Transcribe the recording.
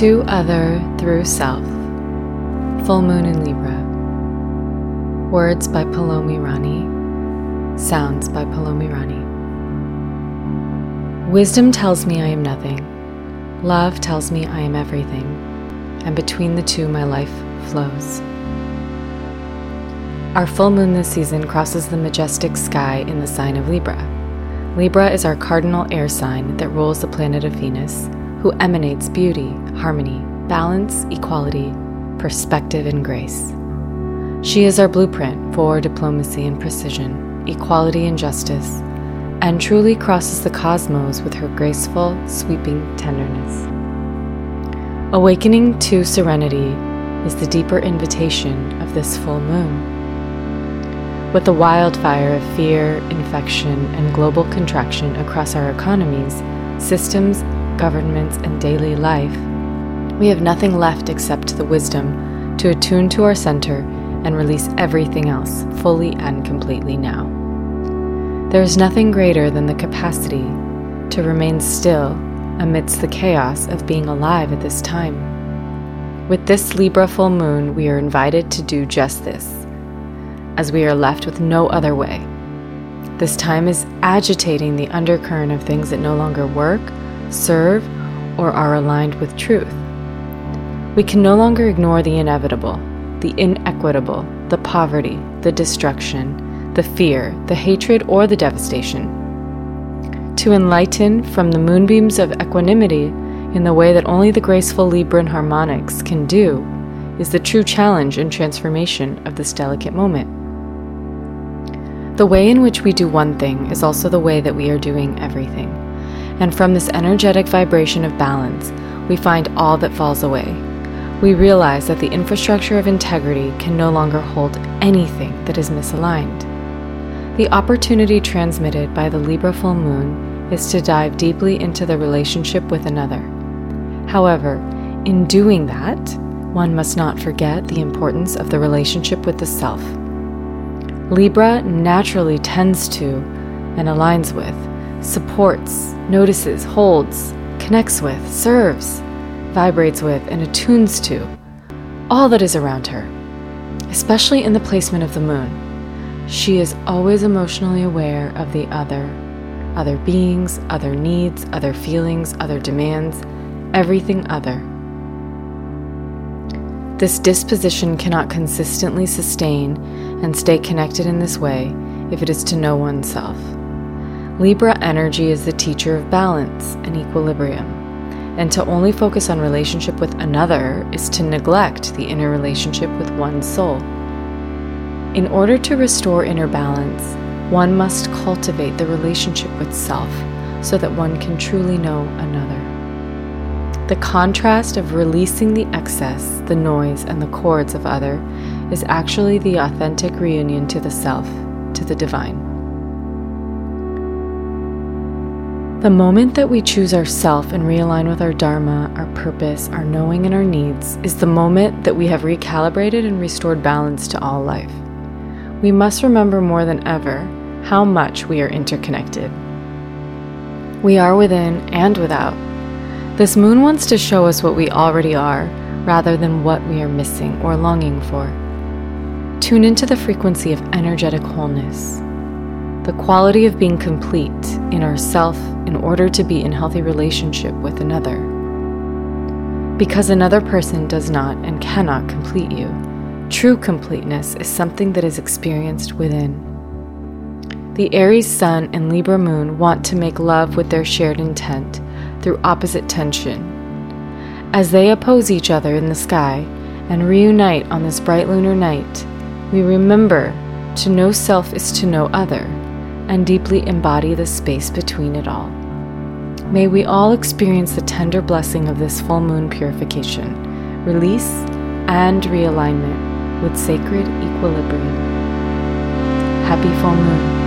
To Other Through Self. Full Moon in Libra. Words by Palomi Rani. Sounds by Palomi Rani. Wisdom tells me I am nothing. Love tells me I am everything. And between the two, my life flows. Our full moon this season crosses the majestic sky in the sign of Libra. Libra is our cardinal air sign that rules the planet of Venus, who emanates beauty, harmony, balance, equality, perspective, and grace. She is our blueprint for diplomacy and precision, equality and justice, and truly crosses the cosmos with her graceful, sweeping tenderness. Awakening to serenity is the deeper invitation of this full moon. With the wildfire of fear, infection, and global contraction across our economies, systems, governments, and daily life, we have nothing left except the wisdom to attune to our center and release everything else fully and completely now. There is nothing greater than the capacity to remain still amidst the chaos of being alive at this time. With this Libra full moon, we are invited to do just this, as we are left with no other way. This time is agitating the undercurrent of things that no longer work, serve, or are aligned with truth. We can no longer ignore the inevitable, the inequitable, the poverty, the destruction, the fear, the hatred, or the devastation. To enlighten from the moonbeams of equanimity in the way that only the graceful Libran harmonics can do is the true challenge and transformation of this delicate moment. The way in which we do one thing is also the way that we are doing everything. And from this energetic vibration of balance, we find all that falls away. We realize that the infrastructure of integrity can no longer hold anything that is misaligned. The opportunity transmitted by the Libra full moon is to dive deeply into the relationship with another. However, in doing that, one must not forget the importance of the relationship with the self. Libra naturally tends to and aligns with supports, notices, holds, connects with, serves, vibrates with, and attunes to all that is around her, especially in the placement of the moon. She is always emotionally aware of the other, other beings, other needs, other feelings, other demands, everything other. This disposition cannot consistently sustain and stay connected in this way if it is to know oneself. Libra energy is the teacher of balance and equilibrium, and to only focus on relationship with another is to neglect the inner relationship with one's soul. In order to restore inner balance, one must cultivate the relationship with self so that one can truly know another. The contrast of releasing the excess, the noise, and the cords of other is actually the authentic reunion to the self, to the divine. The moment that we choose ourself and realign with our Dharma, our purpose, our knowing, and our needs is the moment that we have recalibrated and restored balance to all life. We must remember more than ever how much we are interconnected. We are within and without. This moon wants to show us what we already are rather than what we are missing or longing for. Tune into the frequency of energetic wholeness the quality of being complete in ourself in order to be in healthy relationship with another. Because another person does not and cannot complete you, true completeness is something that is experienced within. The Aries Sun and Libra Moon want to make love with their shared intent through opposite tension. As they oppose each other in the sky and reunite on this bright lunar night, we remember to know self is to know other and deeply embody the space between it all. May we all experience the tender blessing of this full moon purification, release, and realignment with sacred equilibrium. Happy full moon.